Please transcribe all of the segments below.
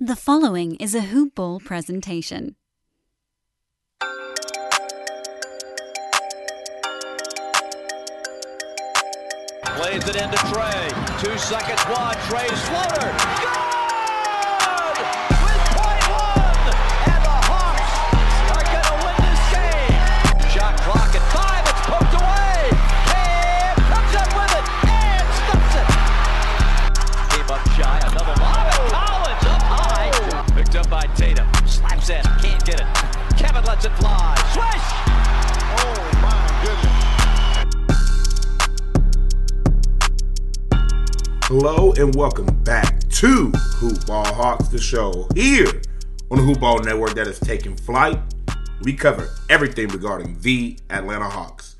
The following is a Hoop Ball presentation. Plays it into Trae. Two seconds wide. Trae's floater. Good! It fly. Swish! Oh my goodness. Hello and welcome back to Hoop Ball Hawks, the show here on the Hoop Ball Network that is taking flight. We cover everything regarding the Atlanta Hawks.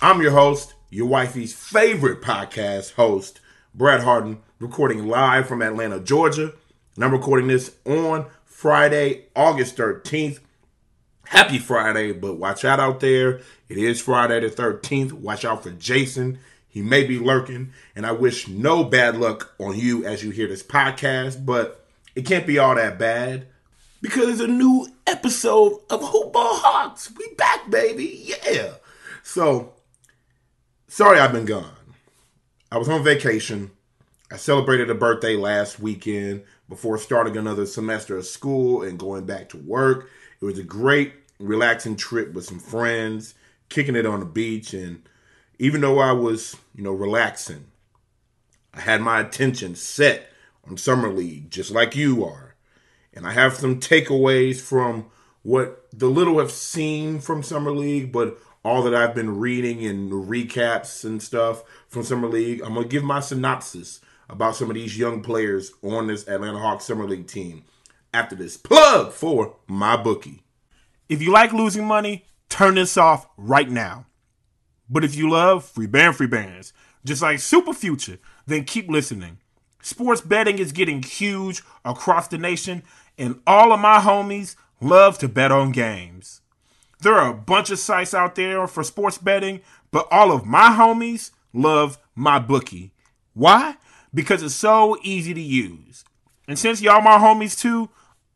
I'm your host, your wifey's favorite podcast host, Brad Jarrett, recording live from Atlanta, Georgia. And I'm recording this on Friday, August 13th. Happy Friday, but watch out out there. It is Friday the 13th. Watch out for Jason. He may be lurking, and I wish no bad luck on you as you hear this podcast, but it can't be all that bad because it's a new episode of Hoop Ball Hawks. We back, baby. Yeah. So, sorry I've been gone. I was on vacation. I celebrated a birthday last weekend before starting another semester of school and going back to work. It was a great, relaxing trip with some friends, kicking it on the beach. And even though I was, you know, relaxing, I had my attention set on Summer League, just like you are. And I have some takeaways from what the little have seen from Summer League, but all that I've been reading and recaps and stuff from Summer League. I'm going to give my synopsis about some of these young players on this Atlanta Hawks Summer League team after this plug for my bookie. If you like losing money, turn this off right now. But if you love free band free bands, just like Super Future, then keep listening. Sports betting is getting huge across the nation, and all of my homies love to bet on games. There are a bunch of sites out there for sports betting, but all of my homies love my bookie. Why? Because it's so easy to use. And since y'all my homies too,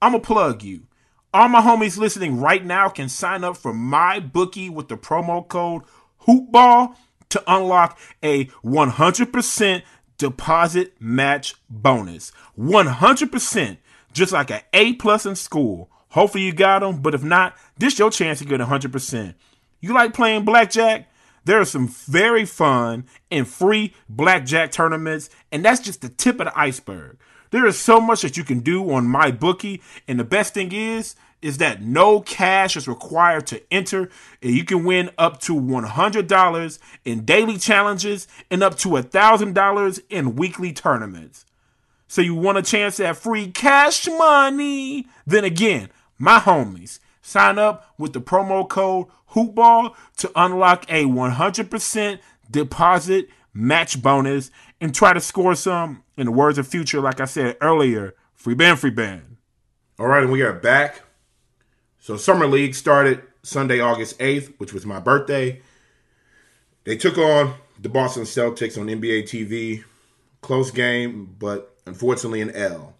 I'm gonna plug you. All my homies listening right now can sign up for my bookie with the promo code HOOPBALL to unlock a 100% deposit match bonus. 100%, just like an A plus in school. Hopefully you got them, but if not, this your chance to get 100%. You like playing blackjack? There are some very fun and free blackjack tournaments, and that's just the tip of the iceberg. There is so much that you can do on my bookie, and the best thing is is that no cash is required to enter, and you can win up to $100 in daily challenges and up to $1,000 in weekly tournaments. So you want a chance at free cash money? Then again, my homies, sign up with the promo code HOOPBALL to unlock a 100% deposit match bonus and try to score some, in the words of Future, like I said earlier, free band, free band. All right, and we are back. So Summer League started Sunday, August 8th, which was my birthday. They took on the Boston Celtics on NBA TV. Close game, but unfortunately an L.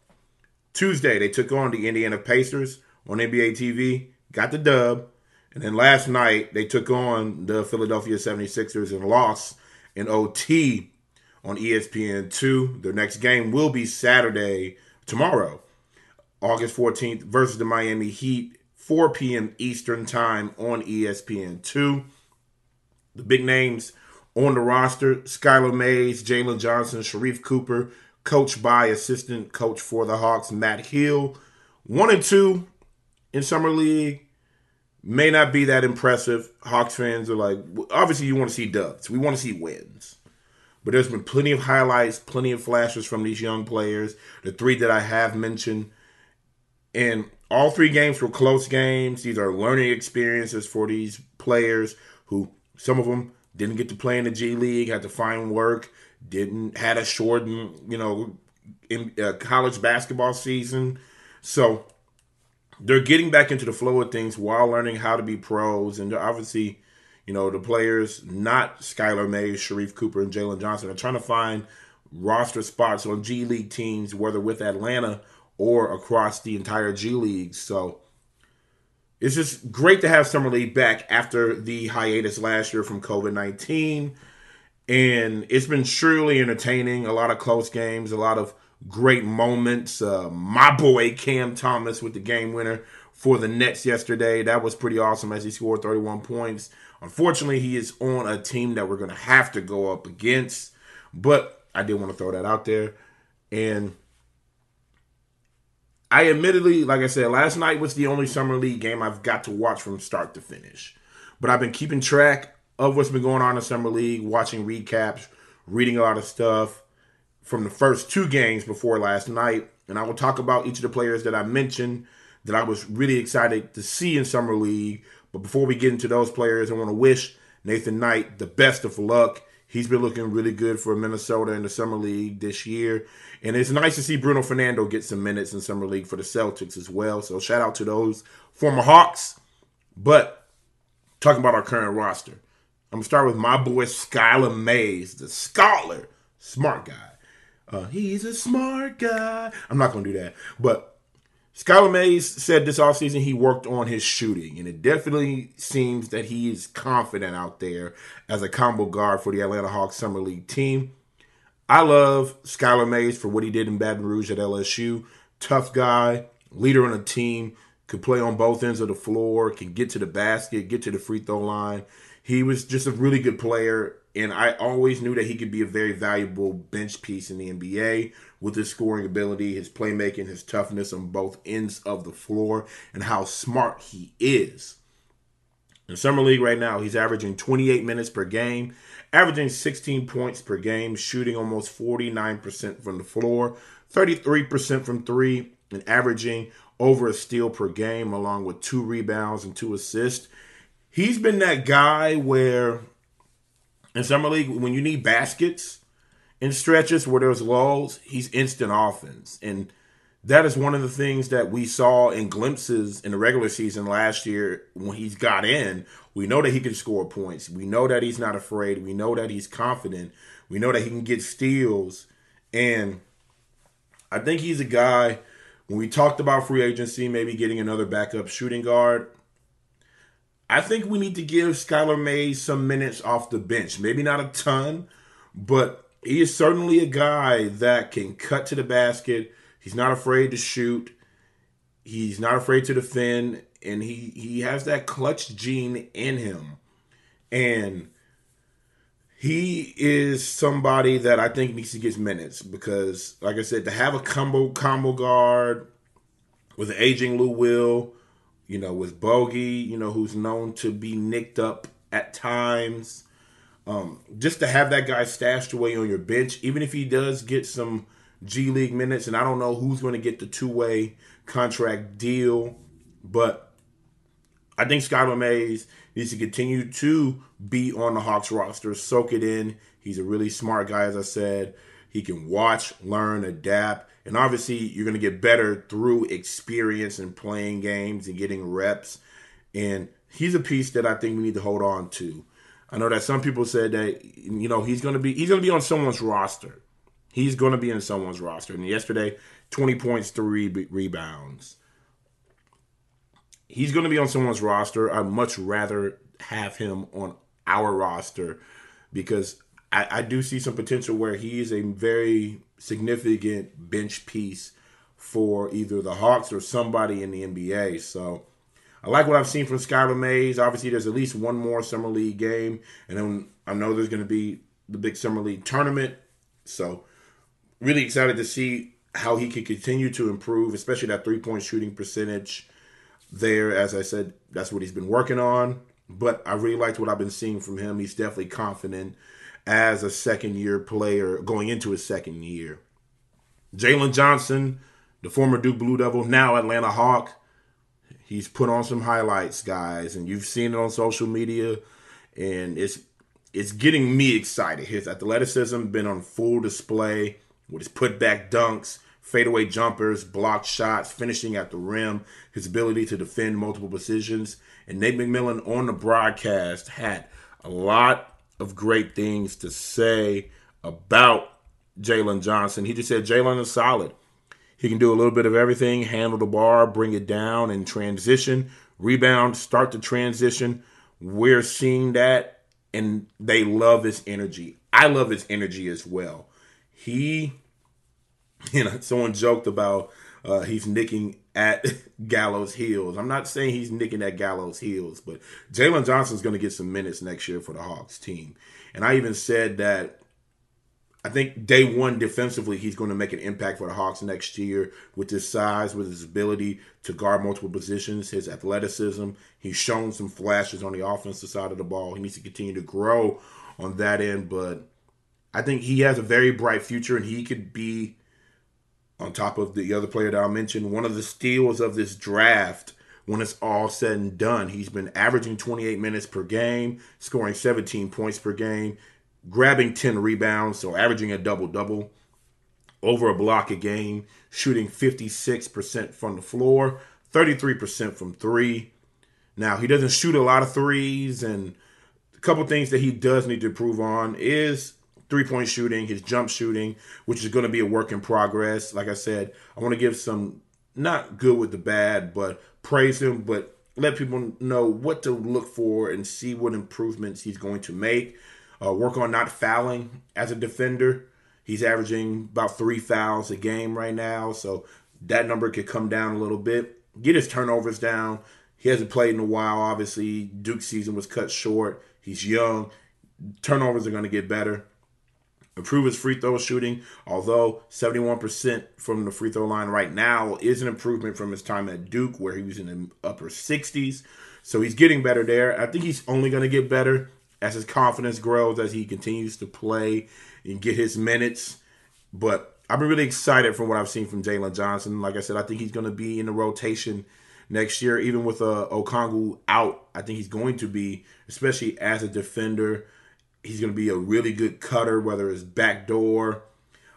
Tuesday, they took on the Indiana Pacers on NBA TV, got the dub. And then last night, they took on the Philadelphia 76ers and lost in OT on E ESPN2. Their next game will be Saturday, tomorrow, August 14th, versus the Miami Heat, 4 p.m. Eastern Time on E ESPN2. The big names on the roster Skylar Mays, Jalen Johnson, Sharife Cooper, coached by assistant coach for the Hawks, Matt Hill. One and two in Summer League may not be that impressive. Hawks fans are like, obviously, you want to see dubs. We want to see wins. But there's been plenty of highlights, plenty of flashes from these young players. The three that I have mentioned. And all three games were close games. These are learning experiences for these players who some of them didn't get to play in the G League, had to find work, didn't had a shortened, you know, in, uh, college basketball season. So they're getting back into the flow of things while learning how to be pros. And obviously, you know, the players, not Skylar Mays, Sharife Cooper, and Jalen Johnson, are trying to find roster spots on G League teams, whether with Atlanta or across the entire G League. So it's just great to have Summer League back after the hiatus last year from COVID 19. And it's been truly entertaining. A lot of close games, a lot of great moments. Uh, my boy Cam Thomas with the game winner for the Nets yesterday. That was pretty awesome as he scored 31 points. Unfortunately, he is on a team that we're going to have to go up against. But I did want to throw that out there. And I admittedly, like I said, last night was the only summer league game I've got to watch from start to finish. But I've been keeping track of what's been going on in summer league, watching recaps, reading a lot of stuff from the first two games before last night. And I will talk about each of the players that I mentioned that I was really excited to see in summer league. But before we get into those players, I want to wish Nathan Knight the best of luck. He's been looking really good for Minnesota in the summer league this year. And it's nice to see Bruno Fernando get some minutes in Summer League for the Celtics as well. So shout out to those former Hawks. But talking about our current roster, I'm gonna start with my boy Skylar Mays, the scholar, smart guy. Uh, he's a smart guy. I'm not gonna do that, but Skylar Mays said this offseason he worked on his shooting, and it definitely seems that he is confident out there as a combo guard for the Atlanta Hawks Summer League team. I love Skylar Mays for what he did in Baton Rouge at LSU. Tough guy, leader on a team, could play on both ends of the floor, can get to the basket, get to the free throw line. He was just a really good player, and I always knew that he could be a very valuable bench piece in the NBA with his scoring ability, his playmaking, his toughness on both ends of the floor, and how smart he is. In Summer League right now, he's averaging 28 minutes per game averaging 16 points per game, shooting almost 49% from the floor, 33% from three, and averaging over a steal per game, along with two rebounds and two assists. He's been that guy where in Summer League, when you need baskets in stretches where there's lulls, he's instant offense. And that is one of the things that we saw in glimpses in the regular season last year when he's got in. We know that he can score points. We know that he's not afraid. We know that he's confident. We know that he can get steals. And I think he's a guy, when we talked about free agency, maybe getting another backup shooting guard, I think we need to give Skylar Mays some minutes off the bench. Maybe not a ton, but he is certainly a guy that can cut to the basket He's not afraid to shoot. He's not afraid to defend, and he he has that clutch gene in him, and he is somebody that I think needs to get minutes because, like I said, to have a combo combo guard with an aging Lou Will, you know, with Bogey, you know, who's known to be nicked up at times. Um, just to have that guy stashed away on your bench, even if he does get some G League minutes, and I don't know who's going to get the two way contract deal, but I think Skylar Mays needs to continue to be on the Hawks roster, soak it in. He's a really smart guy, as I said. He can watch, learn, adapt, and obviously you're going to get better through experience and playing games and getting reps. And he's a piece that I think we need to hold on to. I know that some people said that you know he's going to be he's going to be on someone's roster. He's going to be in someone's roster. And yesterday, 20 points, three rebounds. He's going to be on someone's roster. I'd much rather have him on our roster because I, I do see some potential where he is a very significant bench piece for either the Hawks or somebody in the NBA. So I like what I've seen from Skylar Mays. Obviously, there's at least one more summer league game, and then I know there's going to be the big summer league tournament. So really excited to see how he can continue to improve, especially that three point shooting percentage there. As I said, that's what he's been working on. But I really liked what I've been seeing from him. He's definitely confident as a second year player going into his second year. Jalen Johnson, the former Duke Blue Devil, now Atlanta Hawk. He's put on some highlights, guys, and you've seen it on social media, and it's it's getting me excited. His athleticism been on full display with his putback dunks, fadeaway jumpers, blocked shots, finishing at the rim, his ability to defend multiple positions. And Nate McMillan on the broadcast had a lot of great things to say about Jalen Johnson. He just said Jalen is solid. He can do a little bit of everything handle the bar, bring it down, and transition, rebound, start the transition. We're seeing that, and they love his energy. I love his energy as well. He, you know, someone joked about uh, he's nicking at Gallo's heels. I'm not saying he's nicking at Gallo's heels, but Jalen Johnson's going to get some minutes next year for the Hawks team. And I even said that I think day one defensively, he's going to make an impact for the Hawks next year with his size, with his ability to guard multiple positions, his athleticism. He's shown some flashes on the offensive side of the ball. He needs to continue to grow on that end, but I think he has a very bright future and he could be on top of the other player that I mentioned, one of the steals of this draft when it's all said and done. He's been averaging 28 minutes per game, scoring 17 points per game, grabbing 10 rebounds, so averaging a double double, over a block a game, shooting 56% from the floor, 33% from three. Now, he doesn't shoot a lot of threes, and a couple things that he does need to improve on is three point shooting, his jump shooting, which is going to be a work in progress. Like I said, I want to give some not good with the bad, but praise him, but let people know what to look for and see what improvements he's going to make. Uh, work on not fouling as a defender. He's averaging about three fouls a game right now, so that number could come down a little bit. Get his turnovers down. He hasn't played in a while, obviously. Duke season was cut short. He's young. Turnovers are going to get better improve his free throw shooting. Although 71% from the free throw line right now is an improvement from his time at Duke, where he was in the upper 60s. So he's getting better there. I think he's only going to get better as his confidence grows, as he continues to play and get his minutes. But I've been really excited from what I've seen from Jalen Johnson. Like I said, I think he's going to be in the rotation next year, even with uh, Okongwu out. I think he's going to be, especially as a defender He's going to be a really good cutter, whether it's backdoor,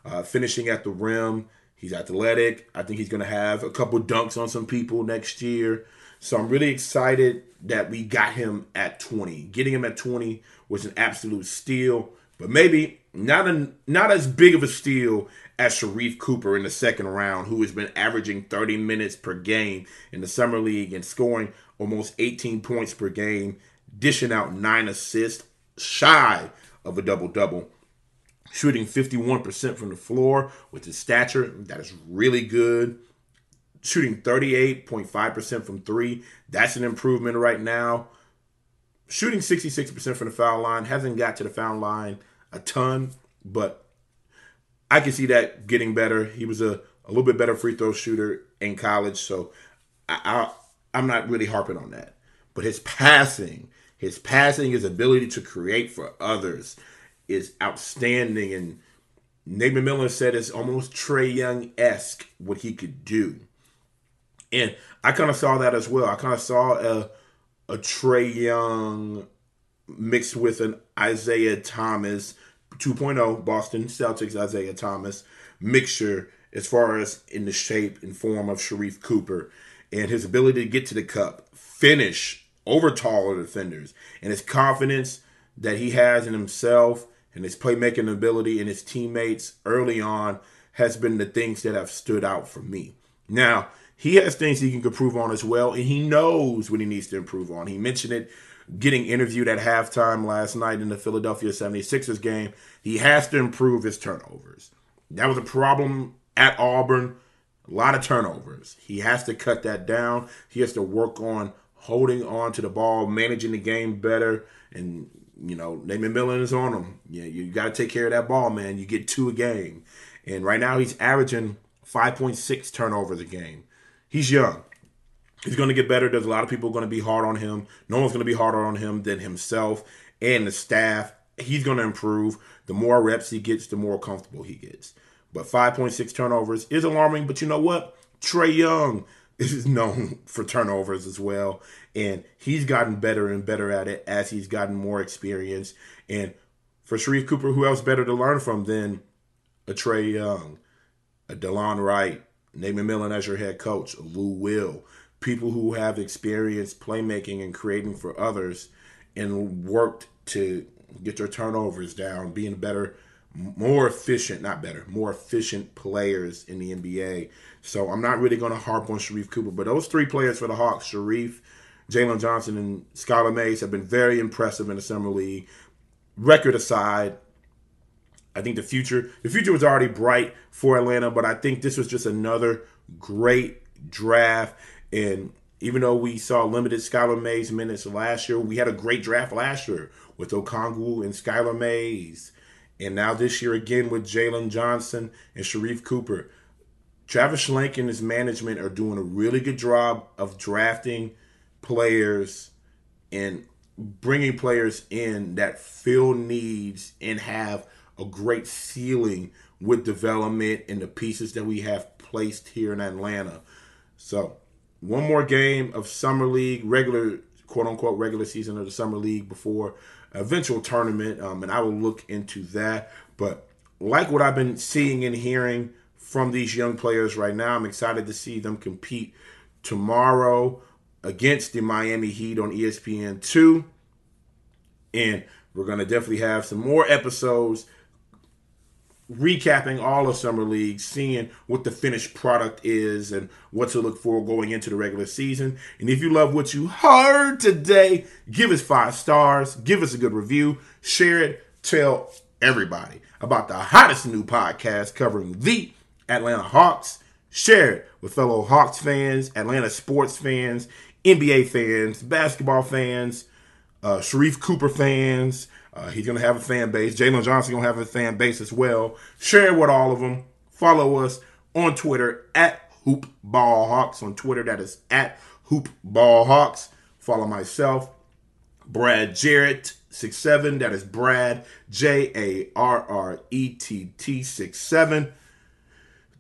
uh, finishing at the rim. He's athletic. I think he's going to have a couple dunks on some people next year. So I'm really excited that we got him at 20. Getting him at 20 was an absolute steal, but maybe not a, not as big of a steal as Sharife Cooper in the second round, who has been averaging 30 minutes per game in the summer league and scoring almost 18 points per game, dishing out nine assists shy of a double double. Shooting 51% from the floor with his stature. That is really good. Shooting 38.5% from three. That's an improvement right now. Shooting 66% from the foul line. Hasn't got to the foul line a ton, but I can see that getting better. He was a, a little bit better free throw shooter in college, so I, I, I'm not really harping on that. But his passing his passing, his ability to create for others is outstanding. And Nate McMillan said it's almost Trae Young esque what he could do. And I kind of saw that as well. I kind of saw a, a Trae Young mixed with an Isaiah Thomas 2.0 Boston Celtics Isaiah Thomas mixture as far as in the shape and form of Sharife Cooper and his ability to get to the cup, finish over taller defenders. And his confidence that he has in himself and his playmaking ability and his teammates early on has been the things that have stood out for me. Now, he has things he can improve on as well, and he knows what he needs to improve on. He mentioned it getting interviewed at halftime last night in the Philadelphia 76ers game. He has to improve his turnovers. That was a problem at Auburn. A lot of turnovers. He has to cut that down. He has to work on holding on to the ball, managing the game better, and you know, Nate Millen is on him. Yeah, you got to take care of that ball, man. You get two a game, and right now he's averaging 5.6 turnovers a game. He's young. He's going to get better. There's a lot of people going to be hard on him. No one's going to be harder on him than himself and the staff. He's going to improve. The more reps he gets, the more comfortable he gets. But 5.6 turnovers is alarming. But you know what? Trae Young is known for turnovers as well. And he's gotten better and better at it as he's gotten more experience. And for Sharife Cooper, who else better to learn from than a Trae Young, a Delon Wright, Nate Millen as your head coach, Lou Will, people who have experience playmaking and creating for others and worked to get their turnovers down, being better more efficient, not better, more efficient players in the NBA. So I'm not really going to harp on Sharife Cooper, but those three players for the Hawks, Sharife, Jalen Johnson, and Skylar Mays, have been very impressive in the summer league. Record aside, I think the future the future was already bright for Atlanta, but I think this was just another great draft. And even though we saw limited Skylar Mays minutes last year, we had a great draft last year with Okongwu and Skylar Mays. And now this year again with Jalen Johnson and Sharife Cooper. Travis Schlenk and his management are doing a really good job of drafting players and bringing players in that fill needs and have a great ceiling with development and the pieces that we have placed here in Atlanta. So, one more game of summer league, regular quote unquote regular season of the summer league before eventual tournament, um, and I will look into that. But like what I've been seeing and hearing from these young players right now, I'm excited to see them compete tomorrow against the Miami Heat on ESPN two, and we're gonna definitely have some more episodes recapping all of summer league, seeing what the finished product is and what to look for going into the regular season. And if you love what you heard today, give us five stars, give us a good review, share it, tell everybody about the hottest new podcast covering the Atlanta Hawks. Share it with fellow Hawks fans, Atlanta sports fans, NBA fans, basketball fans, uh, Sharife Cooper fans, uh, he's gonna have a fan base. Jalen Johnson gonna have a fan base as well. Share with all of them. Follow us on Twitter at HoopBallHawks. On Twitter, that is at HoopBallHawks. Follow myself, Brad Jarrett six seven. That is Brad J A R R E T T six seven.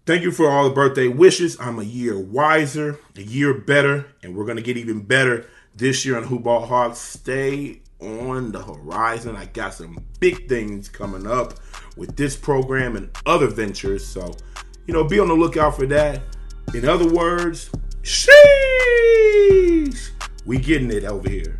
Thank you for all the birthday wishes. I'm a year wiser, a year better, and we're gonna get even better this year on Hoop Ball Hawks. Stay on the horizon. I got some big things coming up with this program and other ventures. So, you know, be on the lookout for that. In other words, sheesh, we getting it over here.